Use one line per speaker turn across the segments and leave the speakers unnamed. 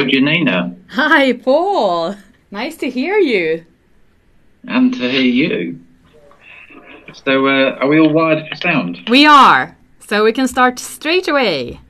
Hello, Janina.
Hi, Paul. Nice to hear you.
And to hear you. So, uh, are we all wired for sound?
We are. So we can start straight away.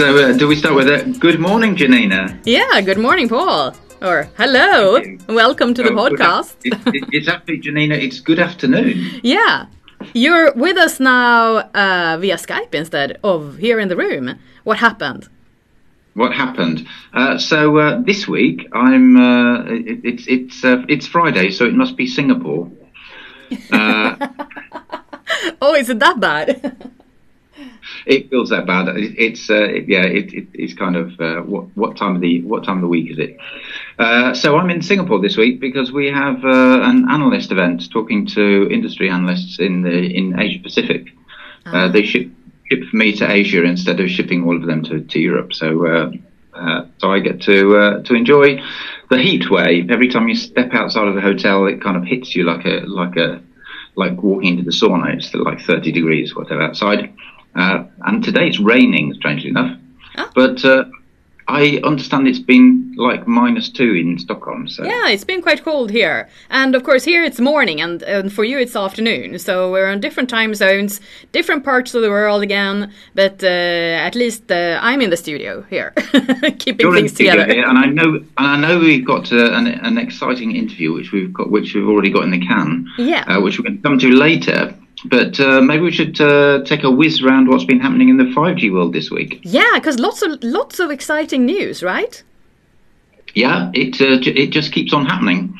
So, uh, do we start with a good morning, Janina?
Yeah, good morning, Paul. Or hello. Welcome to the
Oh, good
podcast.
it- it- it's actually, Janina, it's good afternoon.
yeah. You're with us now uh, via Skype instead of here in the room. What happened?
What happened? Uh, so, uh, this week, I'm, uh, it, it's, it's, uh, it's Friday, so it must be Singapore. Uh,
Oh, is it that bad?
it feels that bad. It, it's uh, it, yeah, it, it, it's kind of uh, what what time of the what time of the week is it? Uh, so I'm in Singapore this week because we have uh, an analyst event talking to industry analysts in the in Asia Pacific. Uh, they ship ship me to Asia instead of shipping all of them to, to Europe. So uh, uh, so I get to uh, to enjoy the heat wave every time you step outside of the hotel. It kind of hits you like a like a like walking into the sauna. It's like 30 degrees, whatever, outside. Uh, and today it's raining, strangely enough.
Ah.
But uh, I understand it's been like minus two in Stockholm. So
yeah, it's been quite cold here. And of course, here it's morning, and, and for you it's afternoon. So we're on different time zones, different parts of the world again. But uh, at least uh, I'm in the studio here, keeping
You're in
things
studio
together.
here, and I know, and I know we've got uh, an, an exciting interview which we've got, which we've already got in the can,
Yeah.
uh, which we're going to come to later. But uh, maybe we should uh, take a whiz round what's been happening in the 5G world this week.
Yeah, because lots of lots of exciting news, right?
Yeah, it uh, j- it just keeps on happening.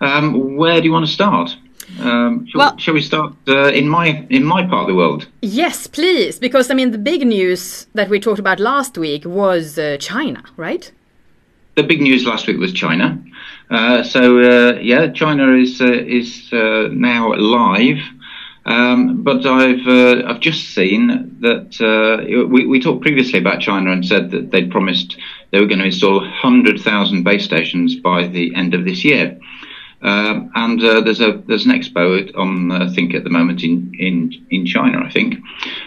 Um, where do you want to start? Um, shall,
Well-
shall we start uh, in my in my part of the world?
Yes, please, because I mean the big news that we talked about last week was uh, China, right?
The big news last week was China. Uh, so uh, yeah, China is uh, is uh, now live. Um, but I've uh, I've just seen that uh, we we talked previously about China and said that they'd promised they were going to install 100,000 base stations by the end of this year. Um, and uh, there's a there's an expo on I think at the moment in in, in China I think,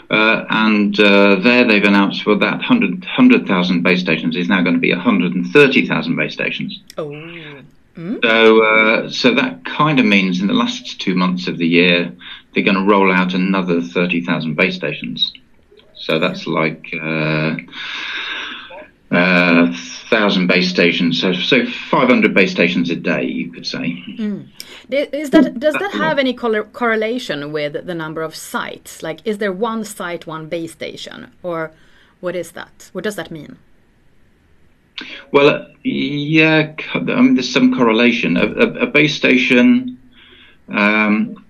uh, and uh, there they've announced for that 100 100,000 base stations is now going to be 130,000 base stations.
Oh.
So uh, so that kind of means in the last two months of the year they're going to roll out another 30,000 base stations. So that's like. Uh, uh, thousand base stations, so so 500 base stations a day, you could say.
Is that does that have any cor- correlation with the number of sites? Like, is there one site, one base station, or what is that? What does that mean?
Well, uh, yeah, I mean, there's some correlation. A, a, a base station, um,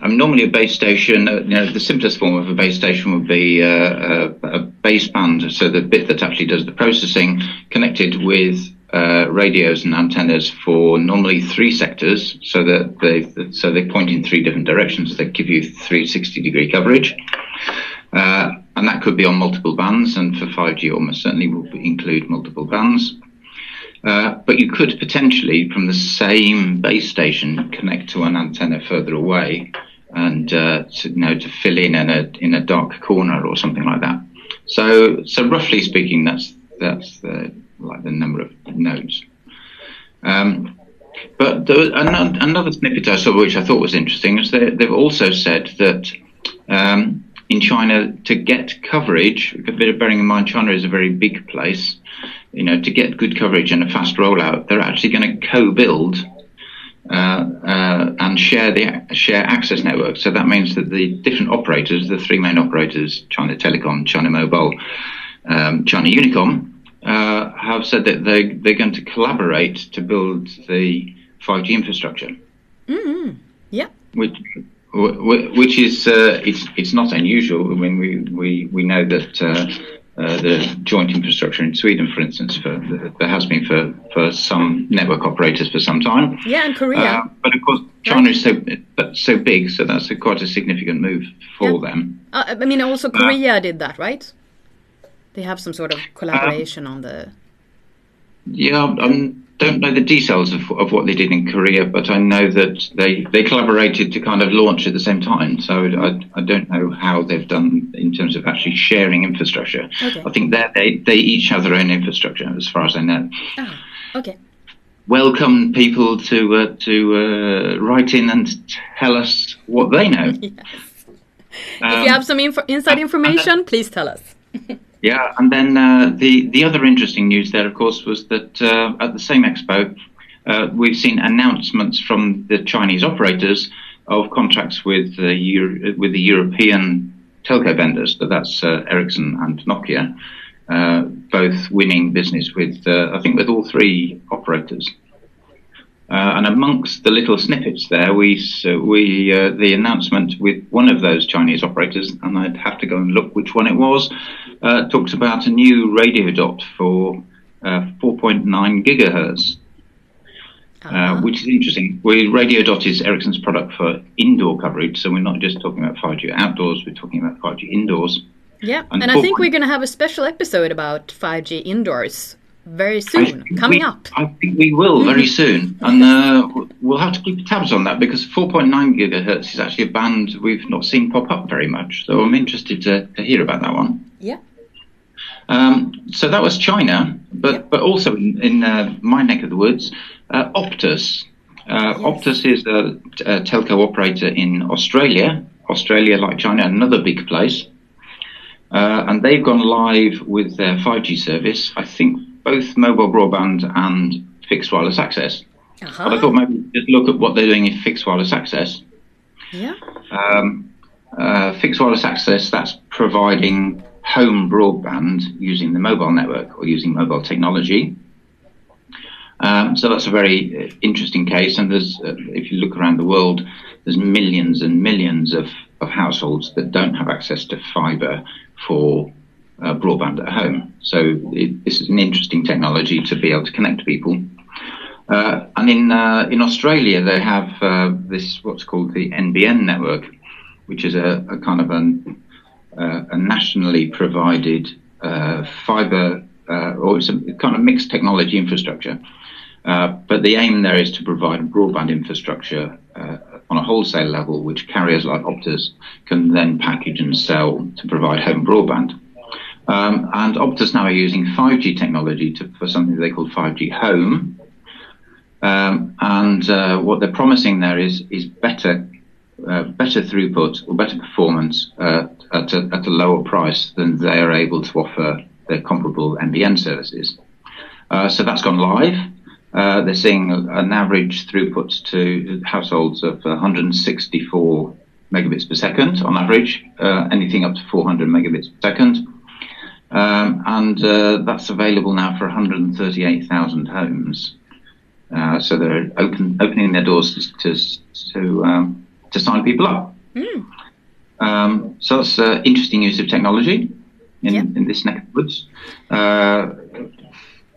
I mean, normally a base station, uh, you know, the simplest form of a base station would be uh, a, a baseband, so the bit that actually does the processing, connected with uh, radios and antennas for normally three sectors, so that they so they point in three different directions. They give you 360 degree coverage. Uh, and that could be on multiple bands, and for 5G, almost certainly will include multiple bands. Uh, but you could potentially, from the same base station, connect to an antenna further away, and uh, to, you know to fill in in a in a dark corner or something like that. So, so roughly speaking, that's that's the, like the number of nodes. Um, but there another, another snippet I saw, which I thought was interesting, is they, they've also said that um, in China, to get coverage, a bit of bearing in mind, China is a very big place. You know, to get good coverage and a fast rollout, they're actually going to co-build uh, uh, and share the share access network. So that means that the different operators, the three main operators, China Telecom, China Mobile, um, China Unicom, uh, have said that they they're going to collaborate to build the 5G infrastructure,
Yeah.
which wh- which is uh, it's it's not unusual. I mean, we we we know that uh, uh, the joint infrastructure in Sweden, for instance, for there has been for, for some network operators for some time.
Yeah, and Korea. Uh,
but of course, China right. is so so big, so that's a, quite a significant move for yeah. them.
Uh, I mean, also Korea did that, right? They have some sort of collaboration on the.
Yeah, I'm don't know the details of, of what they did in Korea, but I know that they, they collaborated to kind of launch at the same time. So I, I don't know how they've done in terms of actually sharing infrastructure. Okay. I think they they each have their own infrastructure, as far as I know.
Ah, okay.
Welcome people to uh, to uh, write in and tell us what they know.
Yes. Um, if you have some info inside information, please tell us.
Yeah, and then uh, the the other interesting news there, of course, was that uh, at the same expo, uh, we've seen announcements from the Chinese operators of contracts with the Euro- with the European telco vendors. So that's uh, Ericsson and Nokia, uh, both winning business with uh, I think with all three operators. Uh, and amongst the little snippets there, we we uh, the announcement with one of those Chinese operators, and I'd have to go and look which one it was, uh, talks about a new radio dot for uh, 4.9 gigahertz, uh, uh-huh. which is interesting. We, radio dot is Ericsson's product for indoor coverage, so we're not just talking about 5G outdoors; we're talking about 5G indoors.
Yeah, and, and I think we're going to have a special episode about 5G indoors very soon, coming
we,
up.
I think we will very soon, and uh, we'll have to keep tabs on that because 4.9 gigahertz is actually a band we've not seen pop up very much. So I'm interested to, to hear about that one.
Yeah.
Um, so that was China, but yep. but also in, in uh, my neck of the woods, uh, Optus. Uh, yes. Optus is a, a, telco operator in Australia. Australia, like China, another big place. Uh, and they've gone live with their 5G service. I think both mobile broadband and fixed wireless access. Uh-huh. But I thought maybe just look at what they're doing in fixed wireless access.
Yeah.
Um, uh, fixed wireless access, that's providing home broadband using the mobile network or using mobile technology. Um, so that's a very uh, interesting case. And there's, uh, if you look around the world, there's millions and millions of, of households that don't have access to fiber for uh, broadband at home. So it, this is an interesting technology to be able to connect people. Uh, and in uh, in Australia, they have uh, this what's called the NBN network, which is a, a kind of an, uh, a nationally provided uh, fibre or it's a kind of mixed technology infrastructure. but the aim there is to provide broadband infrastructure on a wholesale level, which carriers like Optus can then package and sell to provide home broadband. Um, and Optus now are using 5G technology to, for something they call 5G Home. Um, and uh, what they're promising there is is better uh, better throughput or better performance uh, at, a, at a lower price than they are able to offer their comparable NBN services. Uh, so that's gone live. Uh, they're seeing an average throughput to households of 164 megabits per second on average, uh, anything up to 400 megabits per second. Um, and uh, that's available now for 138,000 homes. Uh, so they're open, opening their doors to to um, to sign people up. Mm. Um, so that's uh, interesting use of technology in, yep. in this neck of the woods. Uh,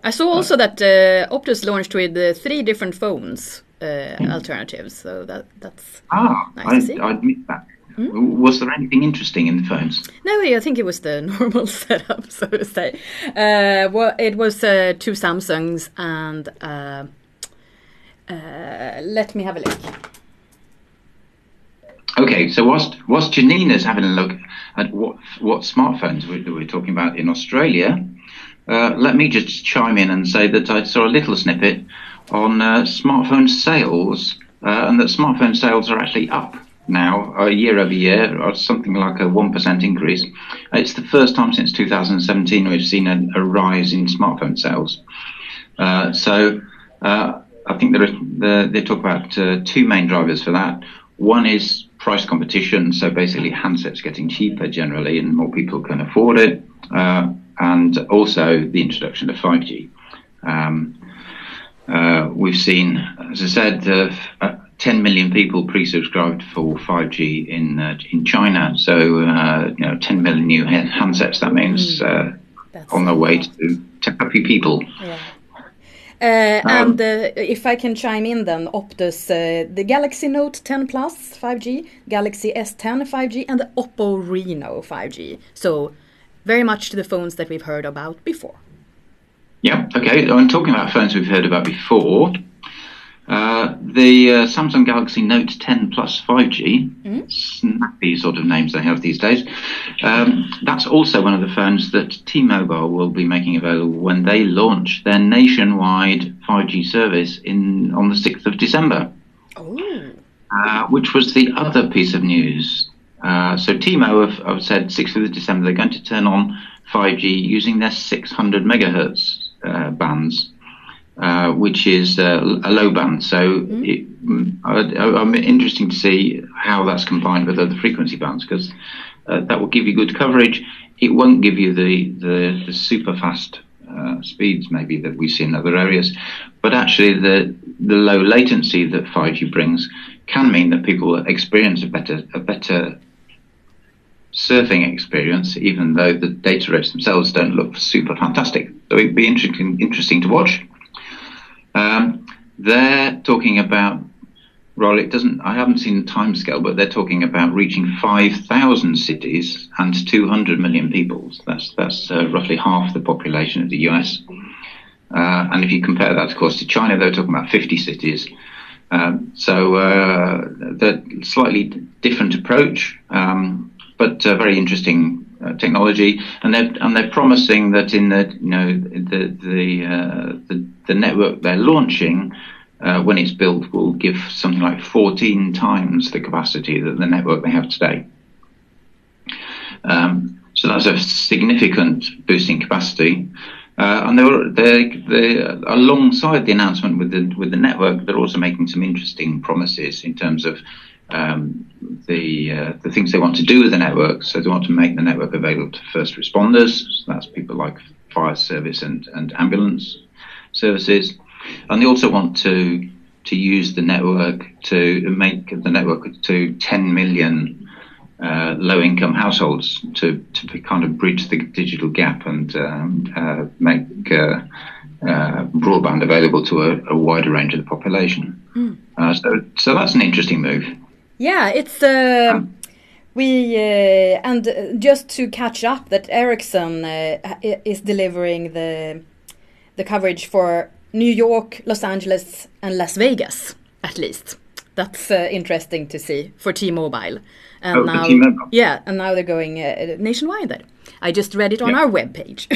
I saw also that uh, Optus launched with uh, three different phones mm. alternatives. So that that's
ah, nice I, to see. I admit that. Mm. Was there anything interesting in the phones?
No, I think it was the normal setup, so to say. Uh, well, it was uh, two Samsungs and uh, uh let me have a look.
Okay, so whilst, whilst Janina's having a look at what what smartphones we're, we're talking about in Australia, uh, let me just chime in and say that I saw a little snippet on uh, smartphone sales, and that smartphone sales are actually up now, uh, year over year, or something like a 1% increase. It's the first time since 2017 we've seen a, a rise in smartphone sales. Uh, so uh, I think there are, they talk about uh, two main drivers for that. One is price competition, so basically handsets getting cheaper generally and more people can afford it, uh, and also the introduction of 5G. Um, uh, we've seen, as I said, 10 million people pre-subscribed for 5G in uh, in China. So uh, you know, 10 million new handsets. That means mm. uh, on their way to, to happy people.
Yeah. Uh, and uh, if I can chime in then, Optus, uh, the Galaxy Note 10 Plus 5G, Galaxy S10 5G, and the Oppo Reno 5G. So, very much to the phones that we've heard about before.
Yeah, okay. I'm talking about phones we've heard about before. Uh, the uh, Samsung Galaxy Note 10 Plus 5G, snappy sort of names they have these days. Um, that's also one of the phones that T-Mobile will be making available when they launch their nationwide 5G service in on the 6th of December,
Oh.
uh, which was the other piece of news. Uh, so T-Mo have, have said 6th of December they're going to turn on 5G using their 600 megahertz uh, bands uh, which is uh, a low band. So it, mm, I, I'm interesting to see how that's combined with other frequency bands because uh, that will give you good coverage. It won't give you the the, the super fast uh, speeds maybe that we see in other areas, but actually the the low latency that 5G brings can mean that people experience a better a better surfing experience, even though the data rates themselves don't look super fantastic. So it'd be interesting interesting to watch. Um, they're talking about, it doesn't, I haven't seen the timescale, but they're talking about reaching 5,000 cities and 200 million people. That's, that's uh, roughly half the population of the US. Uh, and if you compare that, of course, to China, they're talking about 50 cities. Um, so uh, the slightly different approach, um, but uh, very interesting uh, technology, and they're and they're promising that in the you know the the uh, the, the network they're launching. Uh, when it's built, will give something like 14 times the capacity that the network they have today. Um, so that's a significant boost in capacity. Uh, and they're, they're, they're, alongside the announcement with the with the network, they're also making some interesting promises in terms of um, the uh, the things they want to do with the network. So they want to make the network available to first responders. So that's people like fire service and, and ambulance services, and they also want to to use the network to make the network to 10 million uh, low-income households to to kind of bridge the digital gap and um, uh, make uh, broadband available to a, a, wider range of the population. Mm. so, so that's an interesting move.
Yeah, it's um, we uh, and just to catch up that Ericsson uh, is delivering the the coverage for New York, Los Angeles, and Las Vegas at least. That's uh, interesting to see for T-Mobile. And
oh,
now,
T-Mobile.
yeah, and now they're going uh, nationwide. There, I just read it on
yeah.
our webpage.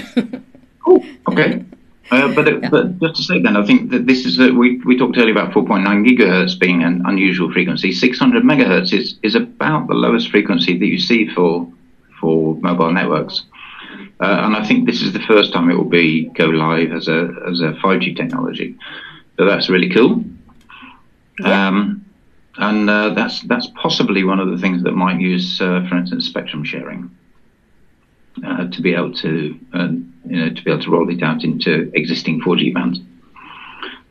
oh, okay. Uh, but it, yeah. but just to say then, I think that this is a, we we talked earlier about 4.9 gigahertz being an unusual frequency. 600 megahertz is is about the lowest frequency that you see for for mobile networks. Uh, and I think this is the first time it will be go live as a as a 5G technology. So that's really cool.
Yeah.
Um, and uh, that's that's possibly one of the things that might use, uh, for instance, spectrum sharing uh, to be able to you know to be able to roll it out into existing 4G bands.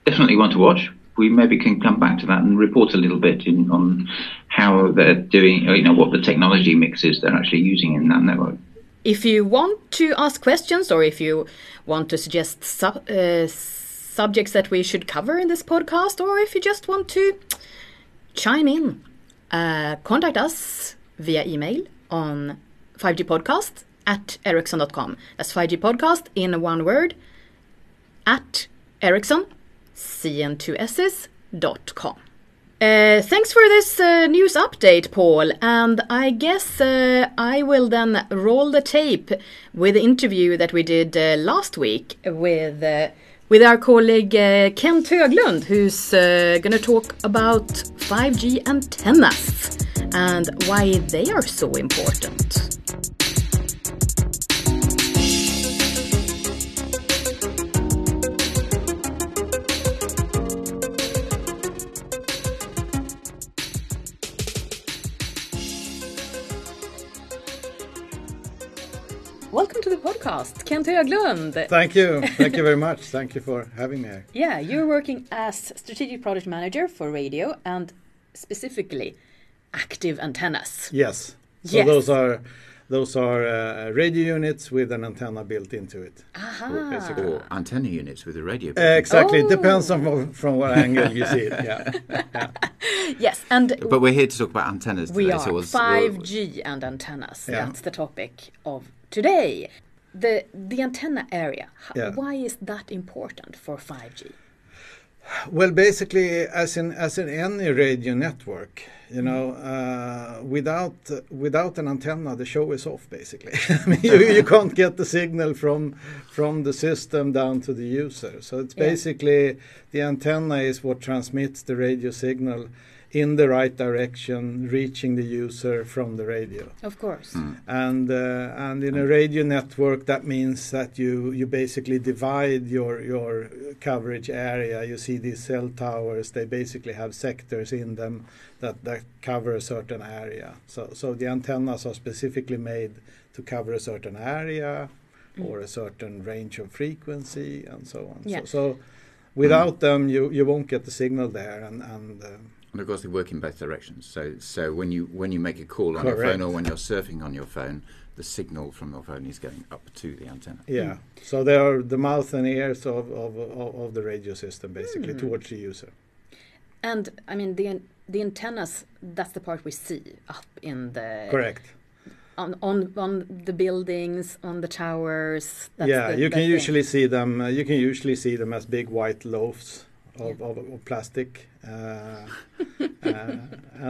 Definitely one to watch. We maybe can come back to that and report a little bit in, on how they're doing, you know, what the technology mix is they're actually using in that network.
If you want to ask questions or if you want to suggest sub, uh, subjects that we should cover in this podcast, or if you just want to chime in, uh, contact us via email on 5gpodcast at ericsson.com. That's 5G podcast in one word at ericsson, cn2ss.com. Uh, thanks for this uh, news update, Paul. And I guess uh, I will then roll the tape with the interview that we did uh, last week with uh, with our colleague uh, Kent Höglund, who's going to talk about 5G antennas and why they are so important. Podcast, Kent Höglund.
Thank you. Thank you very much. Thank you for having me here.
Yeah, you're working as strategic product manager for radio and specifically active antennas.
Yes. So
Yes.
those are those are uh, radio units with an antenna built into it.
Aha.
basically.
Or antenna units with a radio.
Uh,
button.
exactly. It depends
Oh.
on from, from what angle you see it. Yeah.
Yes, and
But we're here to talk about antennas
we
today.
are
so we'll- we'll-
5G and antennas.
Yeah.
That's the topic of today. The the antenna area.
Yeah.
Why is that important for 5G?
Well, basically, as in as in any radio network, you know, uh, without without an antenna, the show is off. Basically, I mean, you, you can't get the signal from from the system down to the user. So it's
Yeah.
basically the antenna is what transmits the radio signal in the right direction, reaching the user from the radio.
Of course.
Mm.
and uh, and in a radio network that means that you you basically divide your your coverage area you see these cell towers they basically have sectors in them that that cover a certain area so so the antennas are specifically made to cover a certain area or a certain range of frequency and so on
Yeah.
so, so without them you you won't get the signal there and and uh,
And of course, they work in both directions. So, so when you when you make a call on your phone or when you're surfing on your phone, the signal from your phone is going up to the antenna.
Yeah. So they are the mouth and ears of, of, of, of the radio system, basically,
Mm.
towards the user.
And I mean the the antennas. That's the part we see up in the
Correct.
on on on the buildings, on the towers. That's
yeah,
the-
you
the
can
thing.
usually see them. Uh, you can usually see them as big white loaves of, of, of plastic, and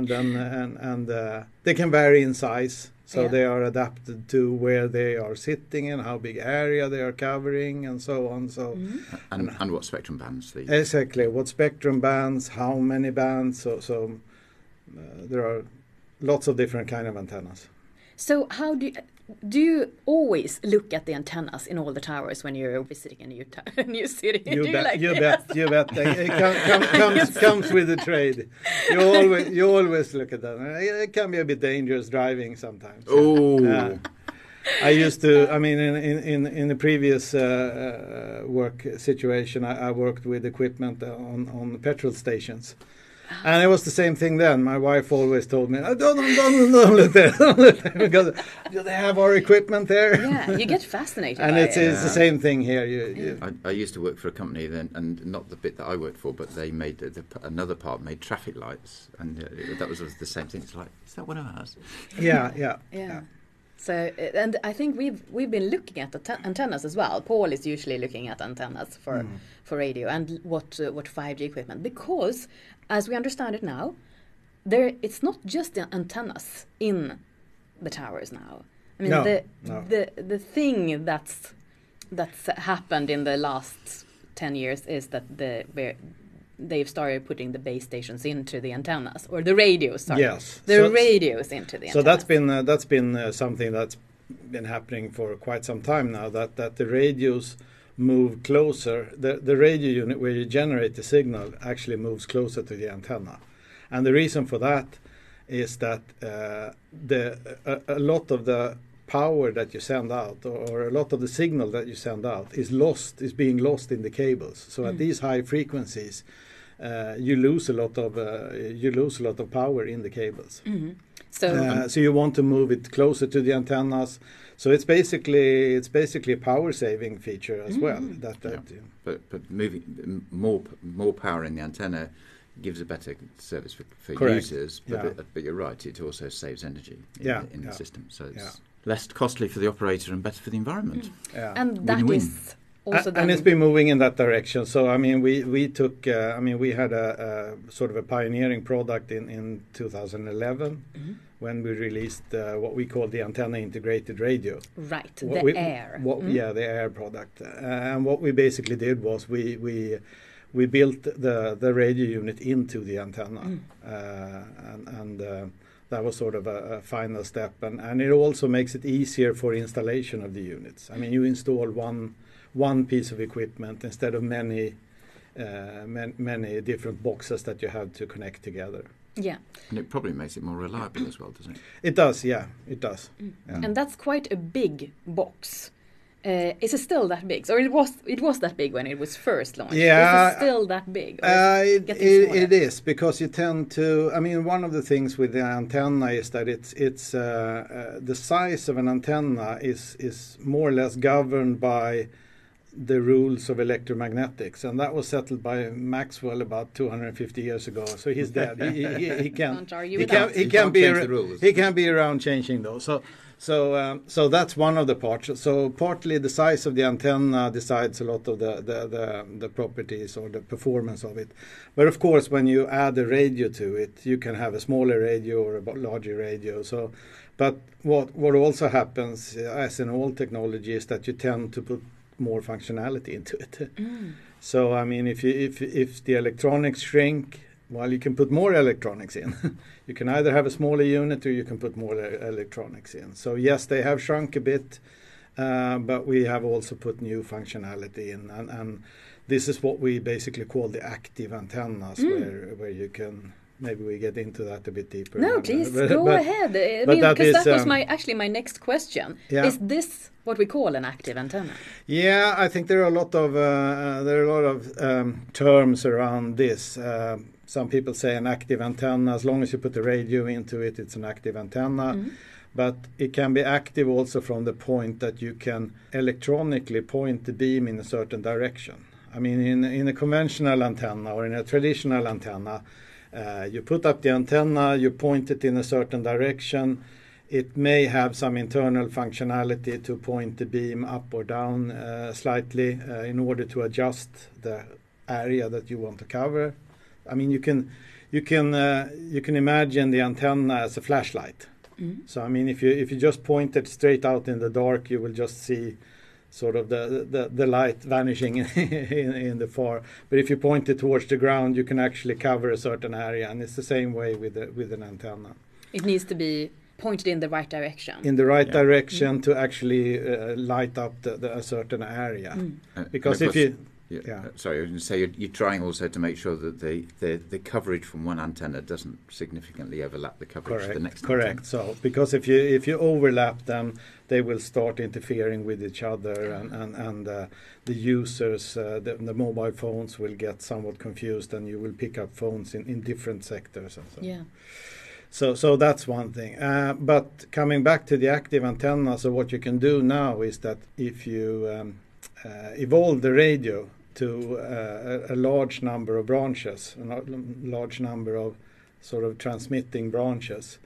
then and and uh, they can vary in size. So
Yeah.
they are adapted to where they are sitting and how big area they are covering and so on. So
Mhm.
And, and what spectrum bands the
Exactly. What spectrum bands? How many bands? So, so uh, there are lots of different kind of antennas.
So how do you, do you always look at the antennas in all the towers when you're visiting a new ta- a new city?
You
do
bet.
like
you
yes.
bet. You bet. It com- com- comes comes with the trade. You always you always look at that. Uh, It can be a bit dangerous driving sometimes.
Oh,
Uh, I used to. I mean, in in in, in the previous uh, uh, work situation, I, I worked with equipment on on petrol stations. And it was the same thing then. My wife always told me, oh, "Don't, don't, don't, don't look there, don't look there," because do they have our equipment there?
Yeah, you get fascinated.
and
by
it's,
it.
it's the same thing here. You, you,
I, I used to work for a company then, and not the bit that I worked for, but they made the, the, another part made traffic lights, and uh, that was the same thing. It's like, is that one of ours?
yeah, yeah,
Yeah. So and I think we've we've been looking at the antennas as well. Paul is usually looking at antennas for
Mm.
for radio and what uh, what 5G equipment because as we understand it now, there it's not just the antennas in the towers now. I mean
No,
the
no.
the the thing that's that's happened in the last 10 years is that the they've started putting the base stations into the antennas or the radios sorry
Yes.
the
So-
radios into the
So
antennas.
that's been uh, that's been uh, something that's been happening for quite some time now. That that the radios move closer. The the radio unit where you generate the signal actually moves closer to the antenna, and the reason for that is that uh, the a, a lot of the power that you send out or, or a lot of the signal that you send out is lost is being lost in the cables so at these high frequencies uh, you lose a lot of uh, you lose a lot of power in the cables
so
uh, so you want to move it closer to the antennas. So it's basically it's basically a power saving feature as well. That, that
But but moving more more power in the antenna gives a better service for, for
Correct.
users. But,
Yeah.
but, but you're right, it also saves energy in,
Yeah,
the, in
yeah,
the system. So it's
yeah.
less costly for the operator and better for the environment.
yeah.
and that
Win-win.
is also
and it's been moving in that direction. So I mean, we we took. Uh, I mean, we had a, a sort of a pioneering product in in 2011 when we released uh, what we call the antenna integrated radio.
right
What
the
we-
air
What,
Mm.
Yeah, the air product. Uh, and what we basically did was we we we built the the radio unit into the antenna,
Mm.
uh, and and uh, that was sort of a, a final step. And and it also makes it easier for installation of the units. I mean, you install one one piece of equipment instead of many. Uh, man, many different boxes that you have to connect together.
yeah
And it probably makes it more reliable as well, doesn't it?
It does, yeah, it does.
Mm.
Yeah.
and that's quite a big box Uh, is it still that big? Or it was it was that big when it was first launched.
Yeah,
is it still that big?
Uh, it, it, it is because you tend to. I mean, one of the things with the antenna is that it's it's uh, uh, the size of an antenna is is more or less governed by the rules of electromagnetics, and that was settled by Maxwell about 250 years ago. So he's dead. he, he, he can
Can't
he can
that.
he
You
can
can't
be
change
ar-
rules.
he can be around changing those. So so um, so that's one of the parts. So partly the size of the antenna decides a lot of the the, the, the properties or the performance of it. But of course, when you add a radio to it, you can have a smaller radio or a larger radio. So, but what what also happens, as in all technology, is that you tend to put more functionality into it.
Mm.
So I mean, if you, if if the electronics shrink, well, you can put more electronics in. you can either have a smaller unit or you can put more electronics in. So yes, they have shrunk a bit, uh, but we have also put new functionality in, and, and this is what we basically call the active antennas,
Mm.
where where you can. Maybe we get into that a bit deeper.
No,
Uh,
please
but-
go
but-
ahead. I mean,
that
because
is,
that was
um,
my actually my next question.
Yeah.
Is this what we call an active antenna?
Yeah, I think there are a lot of uh, uh, there are a lot of um, terms around this. Um some people say an active antenna. As long as you put the radio into it, it's an active antenna.
Mhm.
But it can be active also from the point that you can electronically point the beam in a certain direction. I mean, in in a conventional antenna or in a traditional antenna, uh, you put up the antenna, you point it in a certain direction. It may have some internal functionality to point the beam up or down uh, slightly uh, in order to adjust the area that you want to cover. I mean, you can you can uh, you can imagine the antenna as a flashlight.
Mm.
So I mean, if you if you just point it straight out in the dark, you will just see sort of the the, the light vanishing in, in the far. But if you point it towards the ground, you can actually cover a certain area, and it's the same way with the, with an antenna.
It needs to be pointed in the right direction.
In the right
Yeah.
direction to actually uh, light up the, the, a certain area.
Mm.
Uh,
Because
and
if you
course- yeah,
yeah.
uh, sorry, I was going to say you're, you're trying also to make sure that the, the, the coverage from one antenna doesn't significantly overlap the coverage of the
Correct.
next
Correct. So because if you if you overlap them, they will start interfering with each other, and and and uh, the users, uh, the, the mobile phones will get somewhat confused, and you will pick up phones in, in different sectors and so.
Yeah.
So so that's one thing. Uh, but coming back to the active antenna, so what you can do now is that if you um, uh, evolve the radio to uh, a, a large number of branches, a large number of sort of transmitting branches,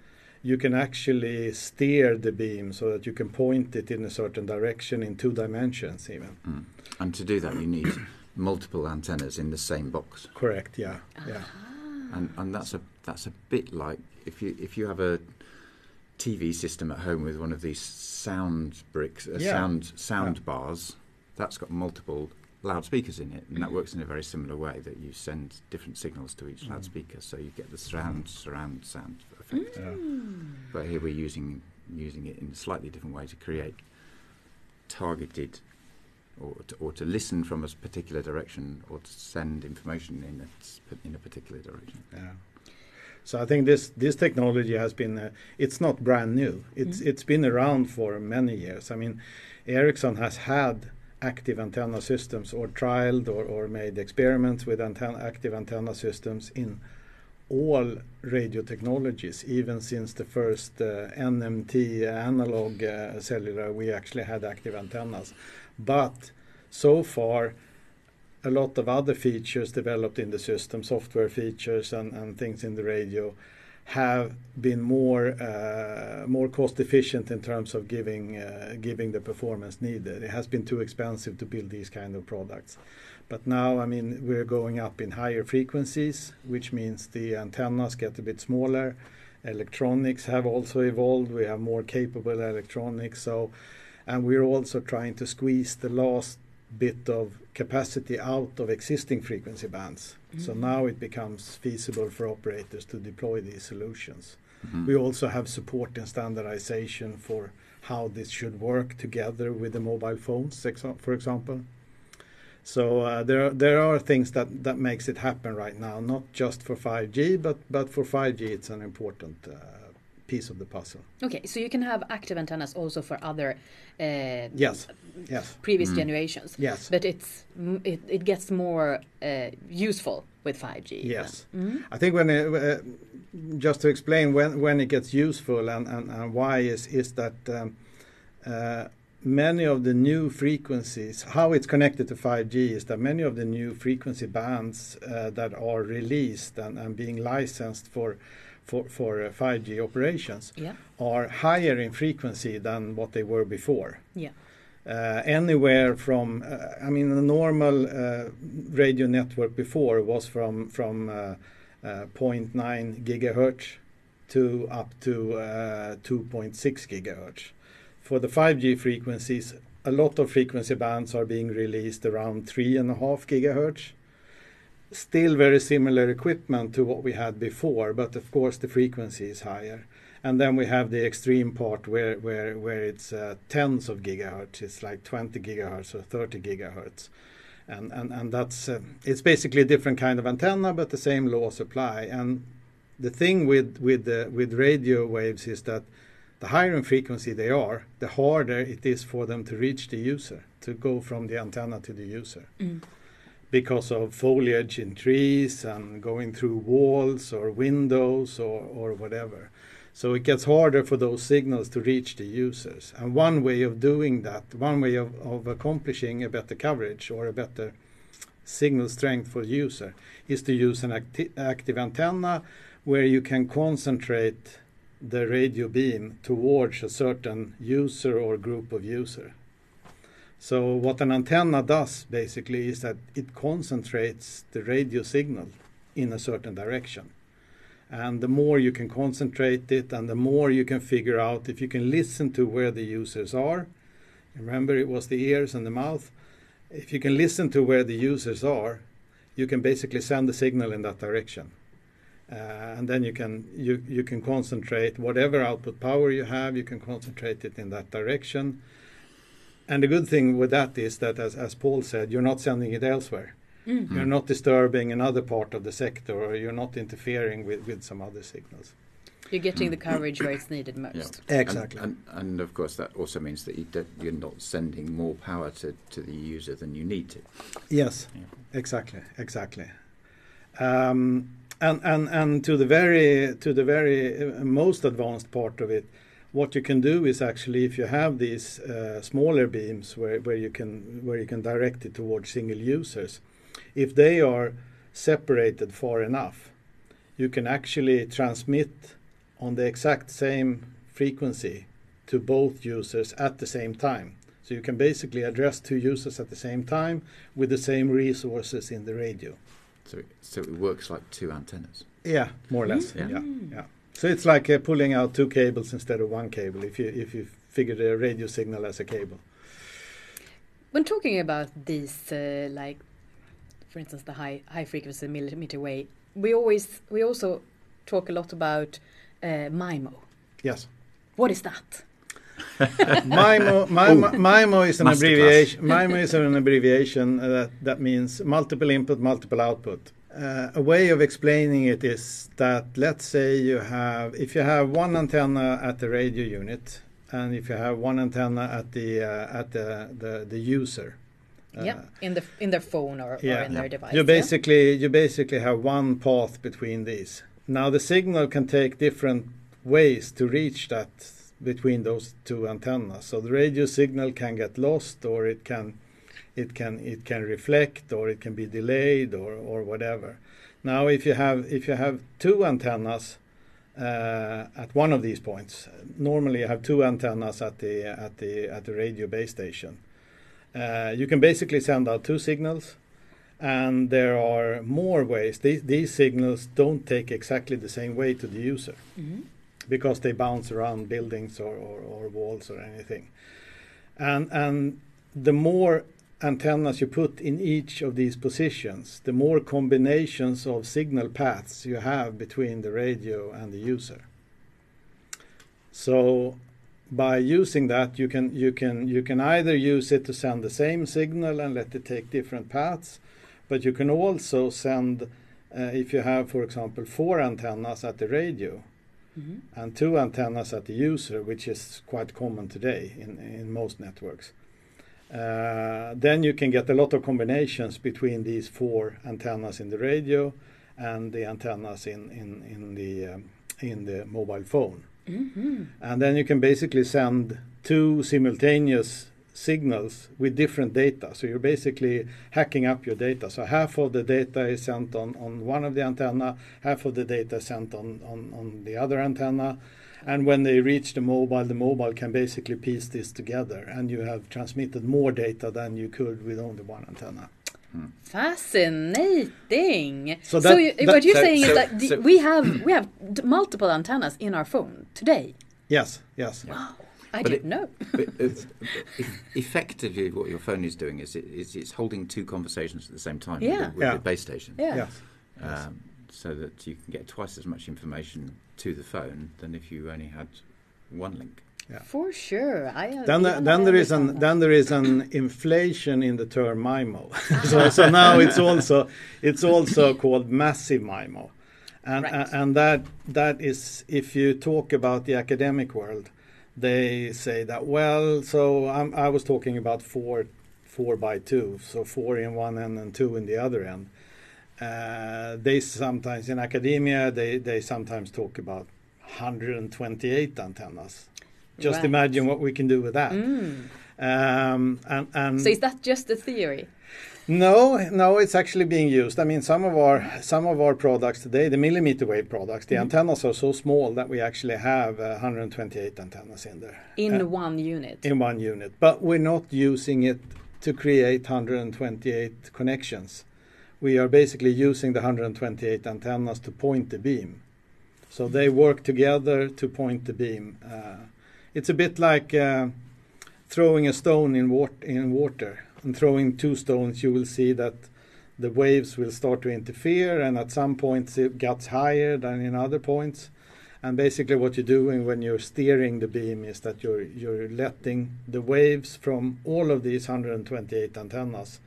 you can actually steer the beam so that you can point it in a certain direction in two dimensions even.
Mm. And to do that, you need multiple antennas in the same box,
Correct, yeah. Yeah.
Ah.
and and that's a that's a bit like if you if you have a TV system at home with one of these sound bricks, uh,
Yeah.
sound sound
Yeah.
bars, that's got multiple loudspeakers in it, and that works in a very similar way that you send different signals to each
Mm.
loudspeaker, so you get the surround surround sound effect.
yeah.
But here we're using using it in a slightly different way to create targeted, or to, or to listen from a particular direction, or to send information in a in a particular direction.
Yeah. So I think this this technology has been uh, it's not brand new. It's
Mm.
it's been around for many years. I mean, Ericsson has had active antenna systems or trialed or, or made experiments with antenna, active antenna systems in all radio technologies, even since the first uh, NMT analog uh, cellular, we actually had active antennas. But so far, a lot of other features developed in the system, software features and, and things in the radio, have been more uh, more cost efficient in terms of giving uh, giving the performance needed. It has been too expensive to build these kind of products. But now, I mean, we're going up in higher frequencies, which means the antennas get a bit smaller. Electronics have also evolved. We have more capable electronics. So, and we're also trying to squeeze the last bit of capacity out of existing frequency bands. So
Mm.
now it becomes feasible for operators to deploy these solutions.
Mhm.
We also have support and standardization for how this should work together with the mobile phones, for example. So uh, there there are things that that makes it happen right now, not just for 5G, but but for 5G it's an important uh, piece of the puzzle.
Okay, so you can have active antennas also for other uh,
Yes, yes,
previous generations.
yes.
But it's it, it gets more uh, useful with 5G.
Yes,
Mm-hmm.
I think when it, uh, just to explain when when it gets useful and, and, and why is is that um, uh, many of the new frequencies, how it's connected to 5G is that many of the new frequency bands uh, that are released and, and being licensed for for for uh, 5G operations
Yeah.
are higher in frequency than what they were before
Yeah.
uh, anywhere from uh, I mean the normal uh, radio network before was from from uh, uh, 0.9 gigahertz to up to uh, 2.6 gigahertz. For the 5G frequencies, a lot of frequency bands are being released around three and a half gigahertz. Still very similar equipment to what we had before, but of course the frequency is higher. And then we have the extreme part where where where it's uh, tens of gigahertz. It's like 20 gigahertz or 30 gigahertz, and and and that's uh, it's basically a different kind of antenna, but the same laws apply. And the thing with with with radio waves is that the higher in frequency they are, the harder it is for them to reach the user, to go from the antenna to the user. Because of foliage in trees and going through walls or windows or, or whatever. So it gets harder for those signals to reach the users. And one way of doing that, one way of, of accomplishing a better coverage or a better signal strength for the user is to use an acti- active antenna where you can concentrate the radio beam towards a certain user or group of user. So what an antenna does basically is that it concentrates the radio signal in a certain direction. And the more you can concentrate it and the more you can figure out if you can listen to where the users are. Remember it was the ears and the mouth. If you can listen to where the users are, you can basically send the signal in that direction. Uh, and then you can you, you can concentrate whatever output power you have you can concentrate it in that direction and the good thing with that is that as, as paul said you're not sending it elsewhere you're not disturbing another part of the sector or you're not interfering with, with some other signals
You're getting the coverage where it's needed most.
Yeah.
Exactly.
And, and, and of course, that also means that you you're not sending more power to, to the user than you need to.
Yes,
Yeah.
exactly, exactly. Um, and, and and to the very to the very uh, most advanced part of it, what you can do is actually if you have these uh, smaller beams where, where you can where you can direct it towards single users, if they are separated far enough, you can actually transmit on the exact same frequency to both users at the same time. So you can basically address two users at the same time with the same resources in the radio.
So, it- so it works like two antennas.
Yeah, more or less.
Yeah.
Yeah, yeah. So it's like uh, pulling out two cables instead of one cable. If you if you figure the radio signal as a cable.
When talking about these, uh, like, for instance, the high high frequency millimeter wave, we always we also talk a lot about uh, MIMO.
Yes.
What is that?
MIMO, MIMO, MIMO is an abbreviation. MIMO is an abbreviation uh, that that means multiple input, multiple output. Uh, a way of explaining it is that let's say you have if you have one antenna at the radio unit and if you have one antenna at the uh, at the, the the user. uh,
yeah, in the in their phone or, or
yeah.
in their device.
You
yeah?
basically you basically have one path between these. Now the signal can take different ways to reach that between those two antennas. So the radio signal can get lost, or it can it can it can reflect, or it can be delayed, or or whatever. Now if you have if you have two antennas uh, at one of these points, normally you have two antennas at the at the at the radio base station. Uh, you can basically send out two signals and there are more ways. These, these signals don't take exactly the same way to the user
Mhm.
because they bounce around buildings or, or, or walls or anything. And, and the more antennas you put in each of these positions, the more combinations of signal paths you have between the radio and the user. So by using that you can you can you can either use it to send the same signal and let it take different paths but you can also send uh, if you have for example four antennas at the radio and two antennas at the user, which is quite common today in, in most networks. Uh, then you can get a lot of combinations between these four antennas in the radio and the antennas in, in, in, the, um, in the mobile phone. And then you can basically send two simultaneous signals with different data. So you're basically hacking up your data. So half of the data is sent on, on one of the antenna, half of the data is sent on, on, on the other antenna. And when they reach the mobile, the mobile can basically piece this together and you have transmitted more data than you could with only one antenna.
Fascinating.
So
So, you,
that-
what you're
so-
saying
so-
is that the,
so-
we have we have d- multiple antennas in our phone today.
Yes, yes. Wow.
I
But
didn't
it-
know.
but it's, eff- effectively, what your phone is doing is, it, is it's holding two conversations at the same time
Yeah.
with, the, with
Yeah.
the base station,
Yeah.
Yes.
um, so that you can get twice as much information to the phone than if you only had one link.
For sure. I uh,
Then,
even
then
I
there is an
that.
then there is an inflation in the term MIMO. so, so now it's also it's also called massive MIMO, and
Right.
and, and that that is if you talk about the academic world, they say that well. So I'm, I was talking about four four by two, so four in one end and two in the other end. Uh, they sometimes in academia they they sometimes talk about 128 antennas. Just
Right.
imagine what we can do with that.
Mm.
Um, and, and
So is that just a theory?
no, no, it's actually being used. I mean, some of our some of our products today, the millimeter wave products, the antennas are so small that we actually have uh, 128 antennas in there
In
Uh,
one unit.
in one unit. But we're not using it to create 128 connections. We are basically using the 128 antennas to point the beam. So they work together to point the beam. Uh, it's a bit like uh, throwing a stone in, wat- in water and throwing two stones. You will see that the waves will start to interfere, and at some points it gets higher than in other points. And basically, what you're doing when you're steering the beam is that you're you're letting the waves from all of these 128 antennas.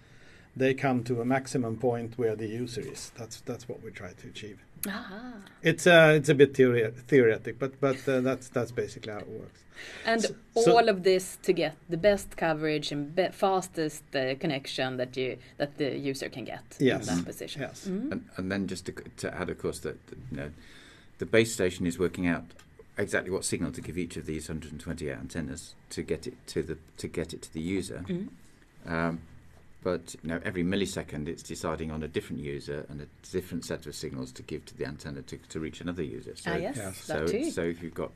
They come to a maximum point where the user is. That's that's what we try to achieve.
Aha.
It's uh, it's a bit theore- theoretic, but but uh, that's that's basically how it works.
And
So- so-
all of this to get the best coverage and be- fastest uh, connection that you that the user can get
Yes.
in that position.
Yes.
Mhm.
And, and then just to, to add, of course, that that, you know, the base station is working out exactly what signal to give each of these 128 antennas to get it to the to get it to the user.
Mhm.
Um, but you know, every millisecond, it's deciding on a different user and a different set of signals to give to the antenna to, to reach another user. So,
ah, yes,
yes.
that
so,
too.
so if you've got,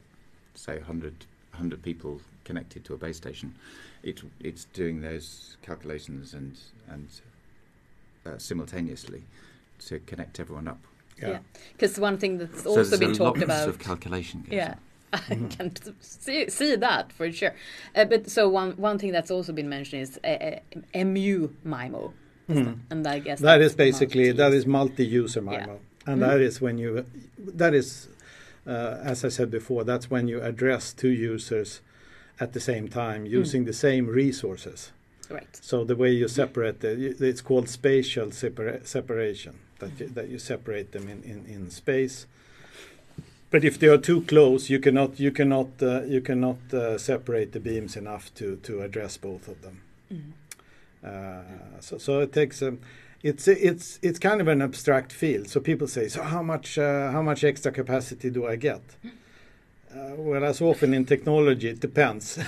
say, 100, 100 people connected to a base station, it, it's doing those calculations and and uh, simultaneously to connect everyone up.
Yeah.
Yeah. Because one thing that's
So
also
there's
been
a
talked
lots
about.
of calculation. goes
Yeah. I can see, see that for sure. Uh, but so one one thing that's also been mentioned is uh, uh, MU MIMO, and I guess
Hmm.
That's
basically that
multi-use.
is multi-user MIMO,
Yeah.
and
Mhm.
that is when you that is uh, as I said before, that's when you address two users at the same time using the same resources.
right.
So the way you separate the, you- it's called spatial separa- separation. That you, that you separate them in, in, in space. But if they are too close, you cannot you cannot uh, you cannot uh, separate the beams enough to to address both of them.
Mm.
Uh, so so it takes um, it's it's it's kind of an abstract field. So people say, so how much uh, how much extra capacity do I get? Uh, well, as often in technology, it depends. so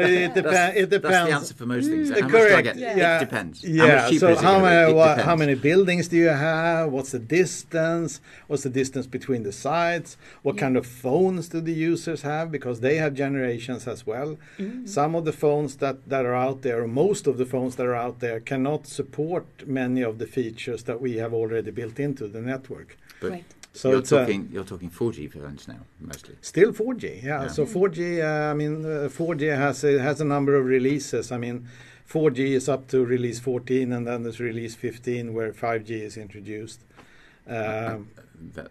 it, depa-
That's,
it depends.
That's the answer for most things.
Mm,
How much do I
correct.
get?
Yeah.
It depends.
Yeah.
much cheaper
so
is it
how many
It
wha- how many buildings do you have? What's the distance? What's the distance between the sites? What
Yeah.
kind of phones do the users have? Because they have generations as well.
Mm.
Some of the phones that, that are out there, or most of the phones that are out there, cannot support many of the features that we have already built into the network.
But
right.
So
you're
it's uh,
talking you're talking 4G phones now mostly.
Still 4G, yeah.
Yeah.
So 4G, uh, I mean, uh, 4G has a, has a number of releases. I mean, 4G is up to release 14, and then there's release 15 where 5G is introduced. Um,
that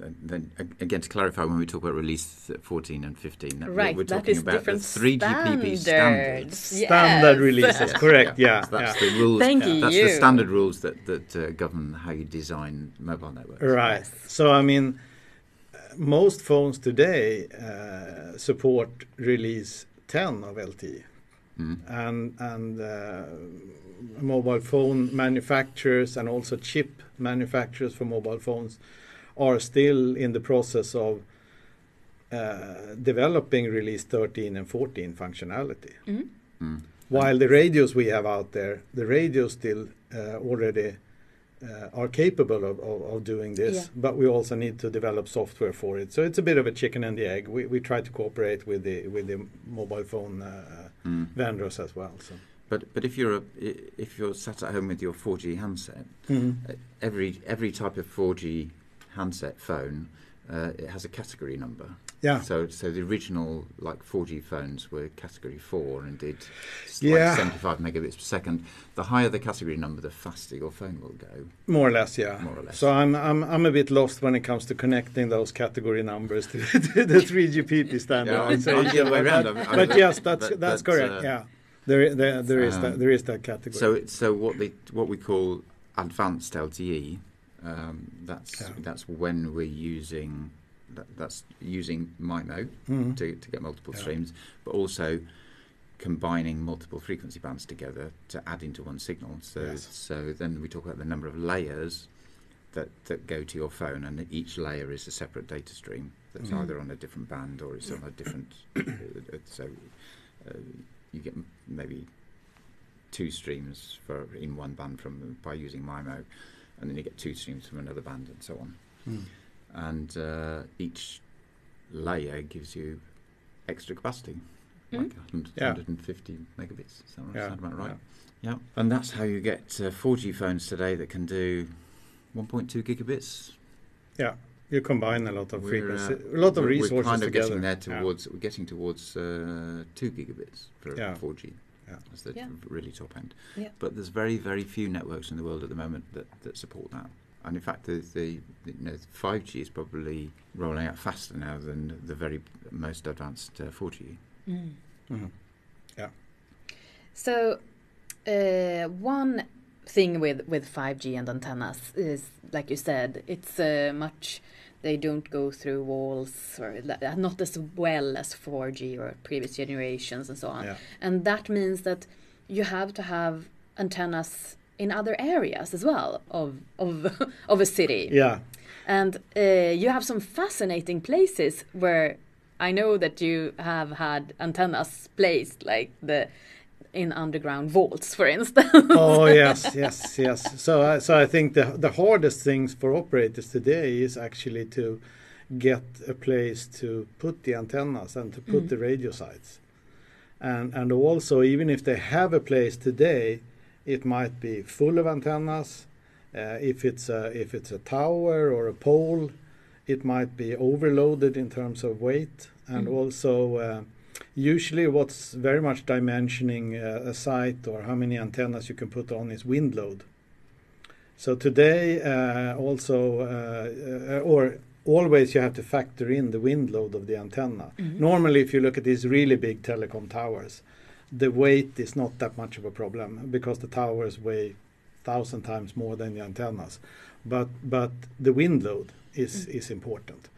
then, then again to clarify, when we talk about release 14 and 15, that
Right,
we're talking
is
about the 3GPP
standards.
standards.
Standard
Yes.
releases, correct? Yeah,
So that's
yeah.
the rules.
Thank
That's
you.
the standard rules that that uh, govern how you design mobile networks.
Right.
Yes.
So I mean, uh, most phones today uh, support release 10 of LTE,
Mm.
and and uh, mobile phone manufacturers and also chip manufacturers for mobile phones are still in the process of uh, developing release 13 and 14 functionality.
Mhm.
Mm.
While the radios we have out there, the radios still uh, already uh, are capable of, of, of doing this,
Yeah.
but we also need to develop software for it. So it's a bit of a chicken and the egg. We, we try to cooperate with the with the mobile phone uh,
Mm.
vendors as well. So
But but if you're a, i- if you're sat at home with your 4G handset,
Mhm.
uh, every every type of 4G handset phone uh, it has a category number.
yeah,
So so the original like 4G phones were category four and did
Yeah.
like 75 megabits per second. The higher the category number, the faster your phone will go.
more or less, yeah.
More or less.
So I'm I'm I'm a bit lost when it comes to connecting those category numbers to, to the 3GPP standard.
Yeah, I'm-
say.
I'm other way
But-
around.
But yes, that's that's correct.
uh,
yeah, there there, there is that
um,
there is that category.
So so what they what we call advanced LTE, um, that's
Yeah.
that's when we're using that, that's using MIMO
Mhm.
to, to get multiple
Yeah.
streams, but also combining multiple frequency bands together to add into one signal. So
Yes.
so then we talk about the number of layers that that go to your phone, and each layer is a separate data stream that's
Mhm.
either on a different band or it's on a different. uh, so uh, you get maybe two streams for in one band from by using MIMO, and then you get two streams from another band and so on.
Mm.
And uh, each layer gives you extra capacity, like 100,
Yeah.
150 megabits. Is that right?
Yeah,
Sound about right?
yeah.
Yeah. And that's how you get uh, 4G phones today that can do 1.2 gigabits.
Yeah, you combine a lot of
We're, uh,
a lot of
we're-
resources
We're kind of
together.
getting there
Yeah.
towards. We're getting towards uh, two gigabits for
Yeah.
4G.
Yeah.
That's the
Yeah.
really top end.
Yeah.
But there's very, very few networks in the world at the moment that, that support that. And in fact, the, the, the you know, 5G is probably rolling out faster now than the very most advanced uh, 4G.
Mm.
Mhm.
So, uh, one thing with with 5G and antennas is, like you said, it's uh, much. They don't go through walls or not as well as 4G or previous generations and so on.
Yeah.
And that means that you have to have antennas in other areas as well of of of a city.
Yeah,
And uh, you have some fascinating places where I know that you have had antennas placed, like the in underground vaults, for instance.
oh yes, yes, yes. So, I so I think the the hardest things for operators today is actually to get a place to put the antennas and to put
Mhm.
the radio sites, and and also even if they have a place today, it might be full of antennas. Uh, if it's a if it's a tower or a pole, it might be overloaded in terms of weight, and
Mhm.
also. Uh, Usually, what's very much dimensioning uh, a site or how many antennas you can put on is wind load. So today, uh, also, uh, or always, you have to factor in the wind load of the antenna.
Mhm.
Normally, if you look at these really big telecom towers, the weight is not that much of a problem because the towers weigh thousand times more than the antennas. But but the wind load is
Mm.
is important.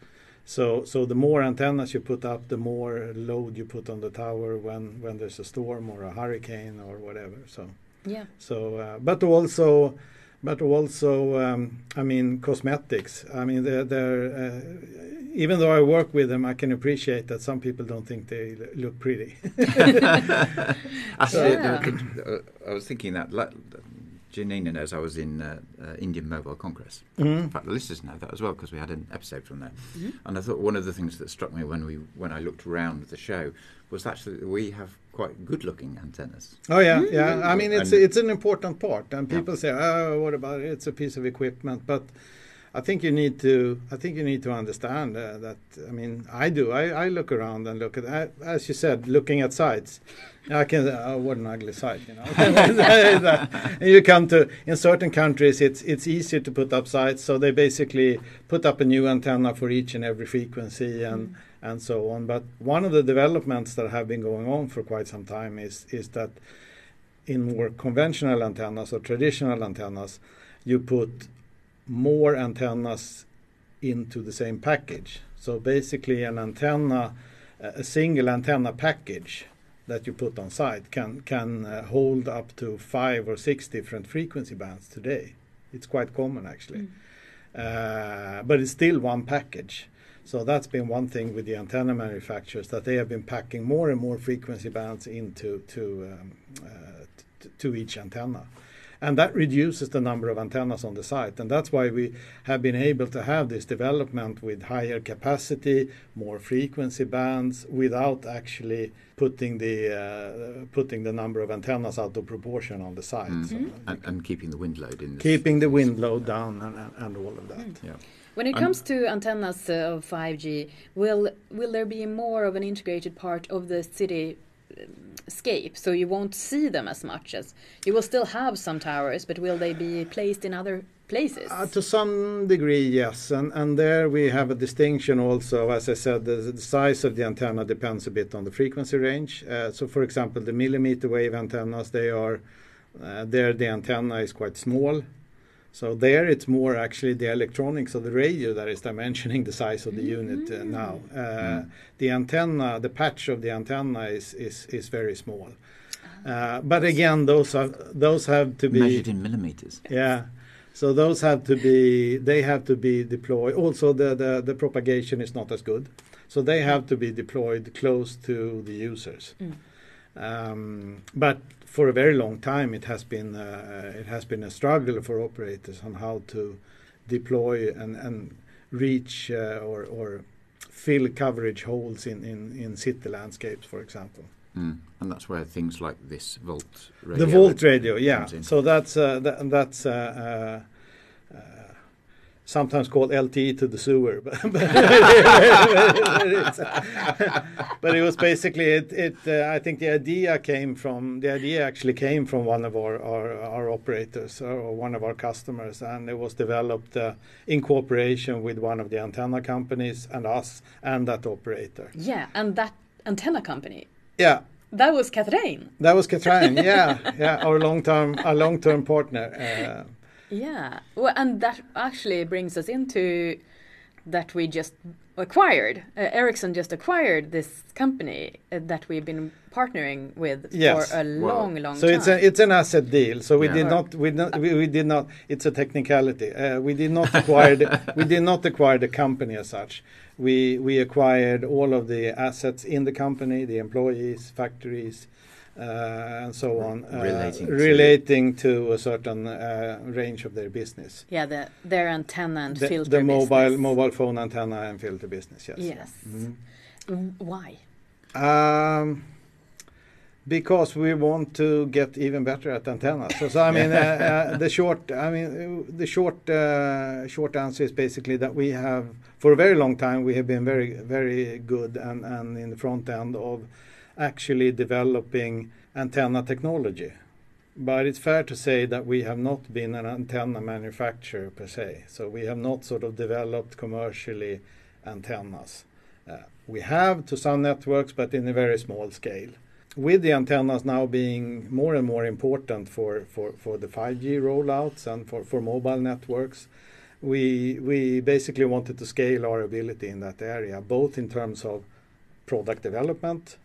So so the more antennas you put up, the more load you put on the tower when when there's a storm or a hurricane or whatever. So
yeah.
so uh, but also but also um, I mean cosmetics. I mean they're, they're uh, even though I work with them, I can appreciate that some people don't think they l- look pretty.
Actually,
Yeah.
the- the- uh, I was thinking that. Janina knows I was in uh, uh, Indian Mobile Congress. In
Mhm.
fact, the listeners know that as well because we had an episode from there.
Mhm.
And I thought one of the things that struck me when we when I looked around the show was actually that we have quite good-looking antennas.
Oh yeah,
Mm.
yeah. I mean, it's
And-
it's an important part, and
Yeah.
people say, "Oh, what about it? It's a piece of equipment." But I think you need to. I think you need to understand uh, that. I mean, I do. I, I look around and look at, I, as you said, looking at sites. I can. Oh, what an ugly site, you know. you come to in certain countries, it's it's easier to put up sites, so they basically put up a new antenna for each and every frequency and. Mm. And so on, but one of the developments that have been going on for quite some time is is that in more conventional antennas or traditional antennas, you put more antennas into the same package. So basically, an antenna, a single antenna package that you put on site can can uh, hold up to five or six different frequency bands today. It's quite common actually, mm. uh, but it's still one package. So that's been one thing with the antenna manufacturers that they have been packing more and more frequency bands into to um, uh, to each antenna and that reduces the number of antennas on the site. And that's why we have been able to have this development with higher capacity more frequency bands without actually putting the uh, putting the number of antennas out of proportion on the site. Mm.
so and, and, keeping the wind load in
keeping the wind load down and, and all of that. Mm.
yeah. When it comes to antennas uh, of 5G, will will there be more of an integrated part of the city escape so you won't see them as much as you will still have some towers but will they be placed in other places?
Uh, to some degree yes and and there we have a distinction also as i said the, the size of the antenna depends a bit on the frequency range. Uh, so for example the millimeter wave antennas they are uh, there the antenna is quite small so there it's more actually the electronics of the radio that is dimensioning the size of the mm-hmm. unit uh, now. Uh, mm. The antenna, the patch of the antenna is is, is very small. Ah. Uh, but again, those are those have to be
measured in millimeters.
Yeah. So those have to be they have to be deployed. Also, the, the, the propagation is not as good, so they have to be deployed close to the users. Mm. Um, but for a very long time, it has been uh, it has been a struggle for operators on how to deploy and, and reach uh, or, or fill coverage holes in, in, in city landscapes, for example.
Mm. And that's where things like this Vault radio.
The Vault radio, yeah. So that's uh, that, that's uh, uh, sometimes called LTE to the sewer, but, but, it was basically it. it uh, I think the idea came from the idea actually came from one of our our, our operators or one of our customers, and it was developed uh, in cooperation with one of the antenna companies and us and that operator.
Yeah, and that antenna company.
Yeah.
That was Kathrein.
That was Kathrein. yeah, yeah, our long term, our long term partner. Uh,
yeah, well, and that actually brings us into that we just acquired. Uh, Ericsson just acquired this company uh, that we've been partnering with yes. for a long, long
so
time.
So it's a, it's an asset deal. So we yeah. did not we, not we, we, did not. It's a technicality. Uh, we did not acquire the, we did not acquire the company as such. We we acquired all of the assets in the company, the employees, factories, and so on,
uh, relating,
relating to, to, a certain uh, range of their business.
Yeah, the, their antenna and
the,
filter
the mobile
business.
mobile phone antenna and filter business. Yes.
Yes. Mm-hmm. Why?
Um, because we want to get even better at antennas. So, so I mean, uh, uh, the short, I mean, the short, uh, short answer is basically that we have, for a very long time, we have been very, very good and, and in the front end of actually developing antenna technology. But it's fair to say that we have not been an antenna manufacturer per se. So we have not sort of developed commercially antennas. Uh, we have to some networks, but in a very small scale. With the antennas now being more and more important for, for, for the 5G rollouts and for, for mobile networks, we, we basically wanted to scale our ability in that area, both in terms of product development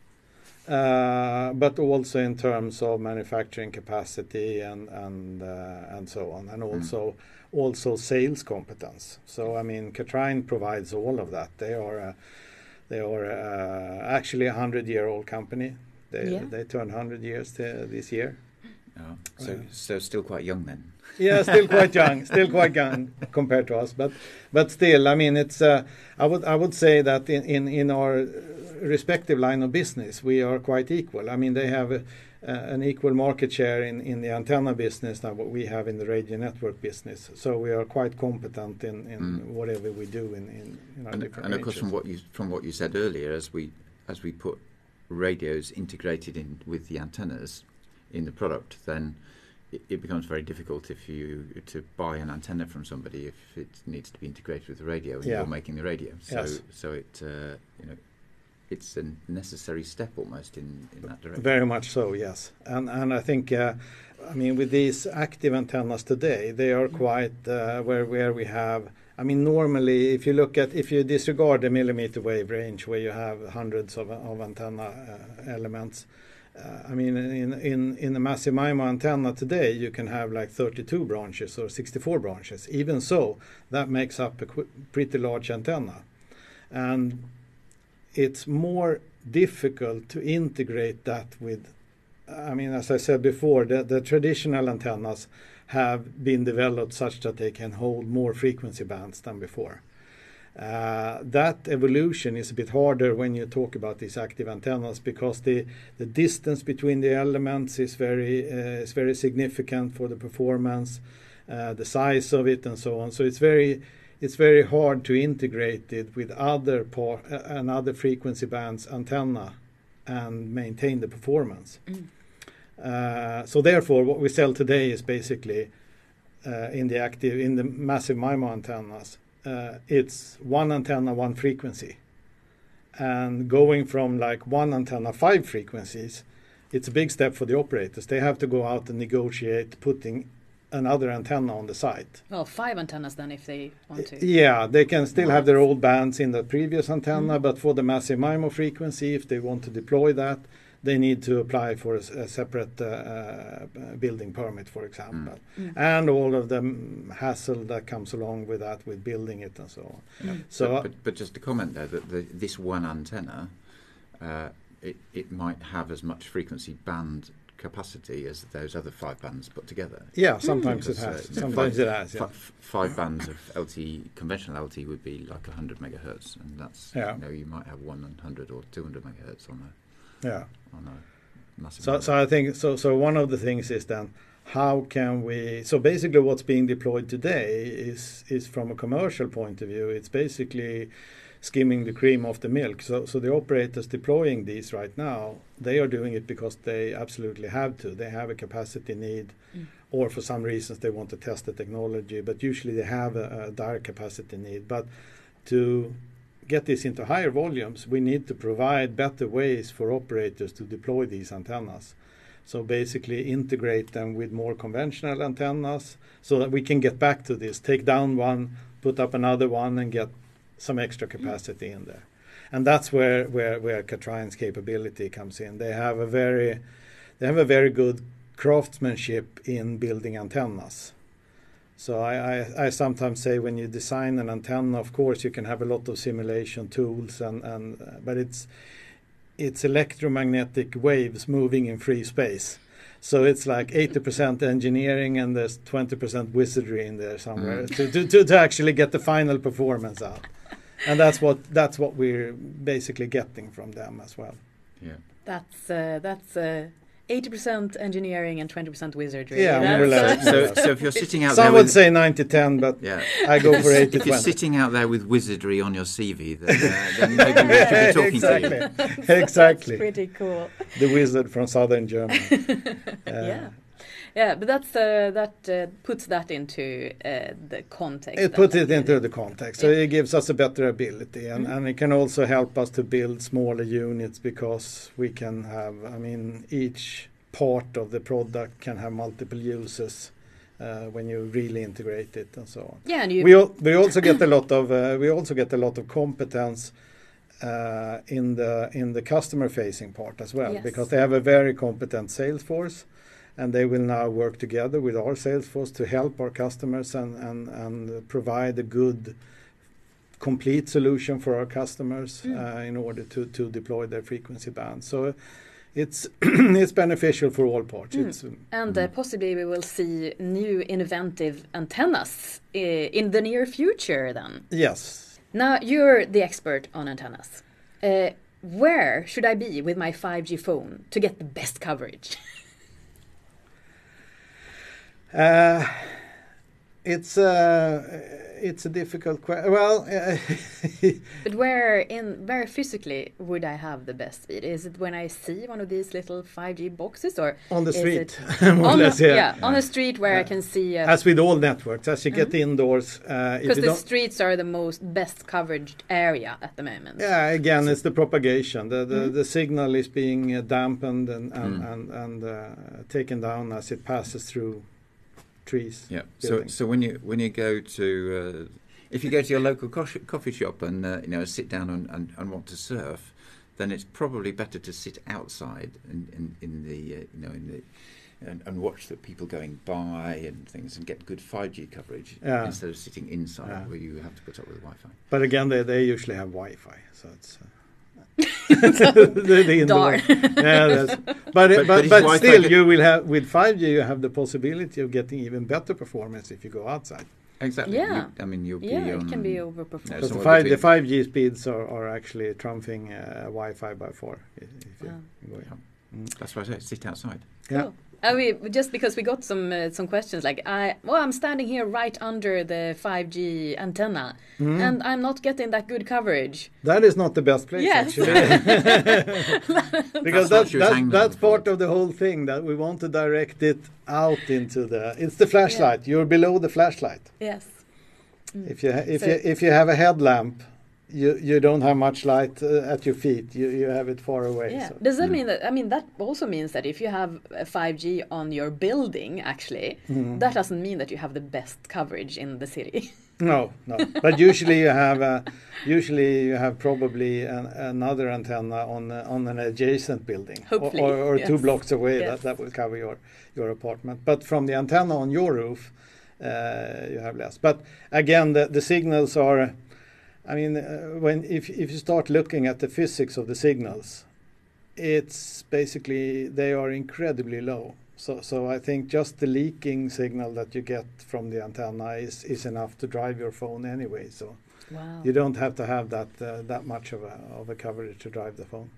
but also in terms of manufacturing capacity and and uh, and so on, and mm. also mm. also sales competence. So I mean, Kathrein provides all of that. They are a, they are a, actually a hundred year old company. They yeah. they turn hundred years this year.
So uh, so still quite young then.
Yeah, still quite young, still quite young compared to us, but but still, I mean, it's. Uh, I would I would say that in in in our respective line of business, we are quite equal. I mean, they have uh, an equal market share in, in the antenna business than what we have in the radio network business. So we are quite competent in, in
Mm.
whatever we do in, in you know,
and,
different
and of course, from what you from what you said earlier, as we as we put radios integrated in with the antennas in the product, then it, becomes very difficult if you to buy an antenna from somebody if it needs to be integrated with the radio and
Yeah.
you're making the radio. So
Yes.
so it uh, you know it's a necessary step almost in, in that direction.
Very much so, yes. And and I think, uh, I mean, with these active antennas today, they are quite uh, where where we have. I mean, normally, if you look at if you disregard the millimeter wave range, where you have hundreds of of antenna uh, elements. Uh, I mean, in in in a massive antenna today, you can have like 32 branches or 64 branches. Even so, that makes up a pretty large antenna, and it's more difficult to integrate that with I mean as I said before the, the traditional antennas have been developed such that they can hold more frequency bands than before. Uh, that evolution is a bit harder when you talk about these active antennas because the, the distance between the elements is very uh, is very significant for the performance, uh, the size of it, and so on. So it's very it's very hard to integrate it with other par- uh, another frequency bands antenna and maintain the performance. Uh, so therefore, what we sell today is basically uh, in the active in the massive MIMO antennas. Uh, it's one antenna, one frequency, and going from like one antenna, five frequencies. It's a big step for the operators. They have to go out and negotiate putting another antenna on the site.
Well, five antennas then if they want to.
Yeah, they can still have their old bands in the previous antenna, but for the massive MIMO frequency, if they want to deploy that, they need to apply for a separate uh, uh, building permit, for example, and all of the mm, hassle that comes along with that, with building it and so on. So
but, but, but just to comment there that the, this one antenna, uh, it, it might have as much frequency band capacity as those other five bands put together.
yeah, sometimes it
Because, uh,
has. Sometimes
five-
it has. Yeah.
Fi- five bands of LTE, conventional LTE would be like 100 megahertz, and that's
Yeah.
you know you might have 100 or 200 megahertz on
yeah.
on a massive.
So,
network.
so I think so. So one of the things is then how can we? So basically, what's being deployed today is is from a commercial point of view. It's basically skimming the cream off the milk. So, so the operators deploying these right now, they are doing it because they absolutely have to. They have a capacity need, mm. or for some reasons they want to test the technology. But usually they have a, a direct capacity need. But to get this into higher volumes, we need to provide better ways for operators to deploy these antennas. So basically integrate them with more conventional antennas so that we can get back to this, take down one, put up another one and get some extra capacity in there. And that's where, where, where Kathrein's capability comes in. They have a very they have a very good craftsmanship in building antennas. So I, I, I sometimes say when you design an antenna, of course you can have a lot of simulation tools and, and uh, but it's it's electromagnetic waves moving in free space. So it's like 80% engineering and there's 20% wizardry in there somewhere
Mm.
to, to, to, to actually get the final performance out. And that's what that's what we're basically getting from them as well.
yeah.
That's uh, that's uh, eighty percent engineering and twenty percent wizardry.
Yeah, more or less.
uh,
So, so if you're sitting out
Some
there Some
would
with,
say 90-10, but
yeah.
I go for 80
if you're
20.
sitting out there with wizardry on your CV, then, uh, then maybe we should be talking
exactly.
to you.
That's
exactly.
pretty cool.
The wizard from southern Germany. Uh,
yeah. Yeah, but that's uh, that uh, puts that into uh, the context.
It puts it into the context. So
Yeah.
it gives us a better ability and,
Mhm.
and it can also help us to build smaller units because we can have, I mean, each part of the product can have multiple uses uh, when you really integrate it and so on.
Yeah, and you.
We, al- we also get a lot of uh, we also get a lot of competence uh, in the in the customer facing part as well
Yes.
because they have a very competent sales force and they will now work together with our sales force to help our customers and, and, and provide a good complete solution for our customers
Mm.
uh, in order to, to deploy their frequency band. So it's it's beneficial for all parts.
Mm.
Um,
and uh, possibly we will see new inventive antennas uh, in the near future then.
yes.
Now you're the expert on antennas. Uh, where should I be with my 5G phone to get the best coverage?
Uh, it's uh, it's a difficult question. Well,
but where in where physically would I have the best speed? Is it when I see one of these little 5G boxes, or
on the street,
it
more or
on
less,
the,
yeah.
on the street where I can see? a-
As with all networks, as you get indoors, uh,
Because
you
the streets are the most best covered area at the moment.
yeah, again, it's the propagation. The the,
Mm-hmm.
the signal is being uh, dampened and and
Mm.
and, and uh, taken down as it passes through trees.
Yeah. So so when you when you go to uh, if you go to your local coffee, coffee shop and uh, you know sit down and, and, and want to surf, then it's probably better to sit outside in in, in the uh, you know in the and, and watch the people going by and things and get good 5G coverage
Yeah.
instead of sitting inside
Yeah.
where you have to put up with Wi-Fi.
But again, they, they usually have Wi-Fi, so it's. Uh, the, the indoor.
Darn.
yeah, that's, but but
But- but
but, still, you will have with 5G, you have the possibility of getting even better performance if you go outside.
Exactly.
Yeah.
You, I mean, you'll
Yeah,
be
it can be
Yeah,
overperformed.
Because the,
somewhere
five, the
between-
5G speeds are, are actually trumping uh, Wi-Fi by four. If if you
Wow.
go in.
That's why I say sit outside.
Yeah.
Cool. Uh, we, just because we got some uh, some questions like I well I'm standing here right under the 5G antenna
Mm-hmm.
and I'm not getting that good coverage.
That is not the best place,
Yes.
actually. because
That's what
that's, that's, that's part of the whole thing that we want to direct it out into the. It's the flashlight. You're below the flashlight.
Yes.
If you if
So-
you if you have a headlamp, you you don't have much light uh, at your feet. You you have it far away.
Yeah.
so-
Does that mean that? I mean, that also means that if you have uh, 5G on your building, actually,
Mm-hmm.
that doesn't mean that you have the best coverage in the city.
No, no. But usually you have uh, usually you have probably an, another antenna on uh, on an adjacent building, or-
Hopefully,
or, or two
yes.
blocks away.
Yes.
That that will cover your your apartment. But from the antenna on your roof, uh, you have less. But again, the the signals are. I mean, uh, when if if you start looking at the physics of the signals, it's basically they are incredibly low. So so I think just the leaking signal that you get from the antenna is is enough to drive your phone anyway. So
Wow.
you don't have to have that uh, that much of a of a coverage to drive the phone.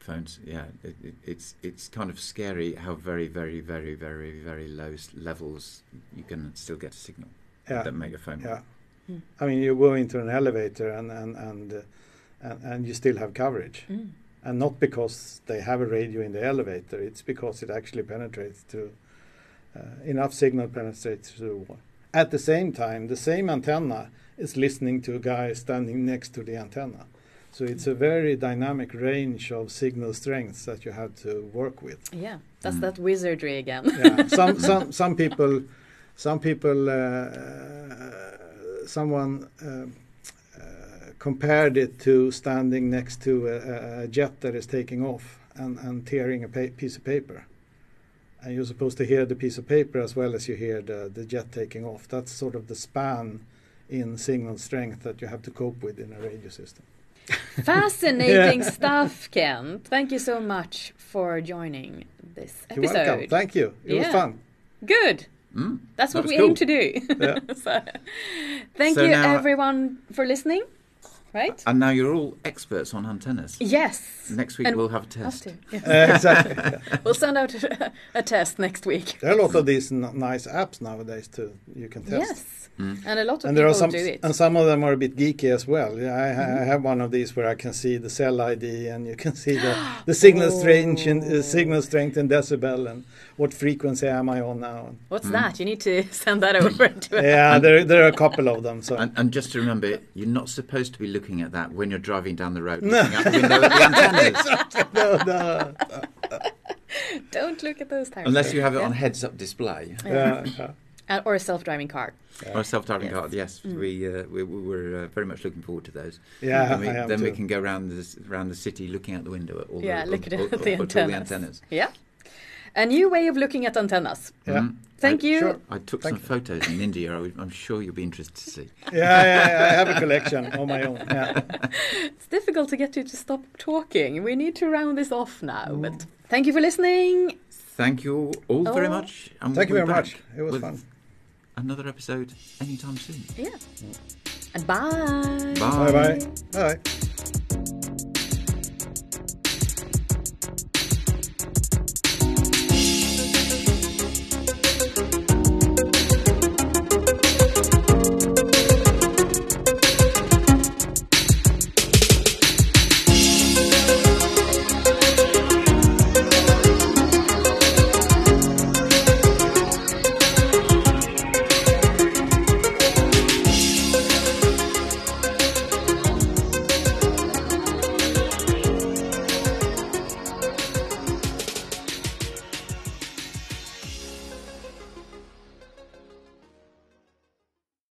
Phones, yeah, it, it, it's it's kind of scary how very very very very very low s- levels you can still get a signal
Yeah.
that make a phone.
Yeah.
Hmm.
I mean, you go into an elevator and and and uh, and, and you still have coverage,
Mm.
and not because they have a radio in the elevator. It's because it actually penetrates to uh, enough signal penetrates through the wall. At the same time, the same antenna is listening to a guy standing next to the antenna. So it's a very dynamic range of signal strengths that you have to work with.
Yeah, that's
Mm.
that wizardry again.
yeah. Some some some people, some people, uh, uh, someone uh, uh, compared it to standing next to a, a- jet that is taking off and, and tearing a piece of paper. And you're supposed to hear the piece of paper as well as you hear the, the jet taking off. That's sort of the span in signal strength that you have to cope with in a radio system.
Fascinating stuff, Ken. Thank you so much for joining this
You're welcome.
episode.
Thank you. It was fun.
Good.
Mm,
That's what we
cool.
aim to do.
Yeah.
so, thank
So
you,
now-
everyone, for listening. Right?
And now you're all experts on antennas.
Yes.
Next week
And
we'll have a
Us
test.
too. Yes.
Uh, exactly.
We'll send out a, a test next week.
There are a lot of these n- nice apps nowadays too. You can test.
Yes. And a lot of
and there
people
are some,
do it.
and some of them are a bit geeky as well. Yeah, I,
Mm-hmm.
I have one of these where I can see the cell ID and you can see the, the signal strength, in,
Oh.
uh, signal strength in decibel and what frequency am I on now. And
What's that? You need to send that over to
yeah, there there are a couple of them. So
And, and just to remember, you're not supposed to be looking at that when you're driving down the road, looking out the window at the antennas,
no, no,
Don't look at those tires.
unless you have it on heads-up display
yeah, yeah.
Uh, or a self-driving car.
or a self-driving
Yes.
car. Yes, we, uh, we we were uh, very much looking forward to those.
Yeah,
then we,
I am
then we can go around the s- around the city, looking out the window at all
Yeah,
the,
look at
all,
the,
all- all- all the
antennas.
antennas.
Yeah. A new way of looking at antennas.
Yeah.
Mhm.
Thank
I,
you.
Sure.
I took
Thank
some photos in India. I, am sure you'll be interested to see.
yeah, yeah, I have a collection on my own. Yeah.
It's difficult to get you to stop talking. We need to round this off now. Mm. But thank you for listening.
Thank you all oh. very
Oh.
much. and
Thank you
we'll
very much. It was fun.
Another episode anytime soon.
Yeah. And bye.
Bye.
Bye bye. Bye.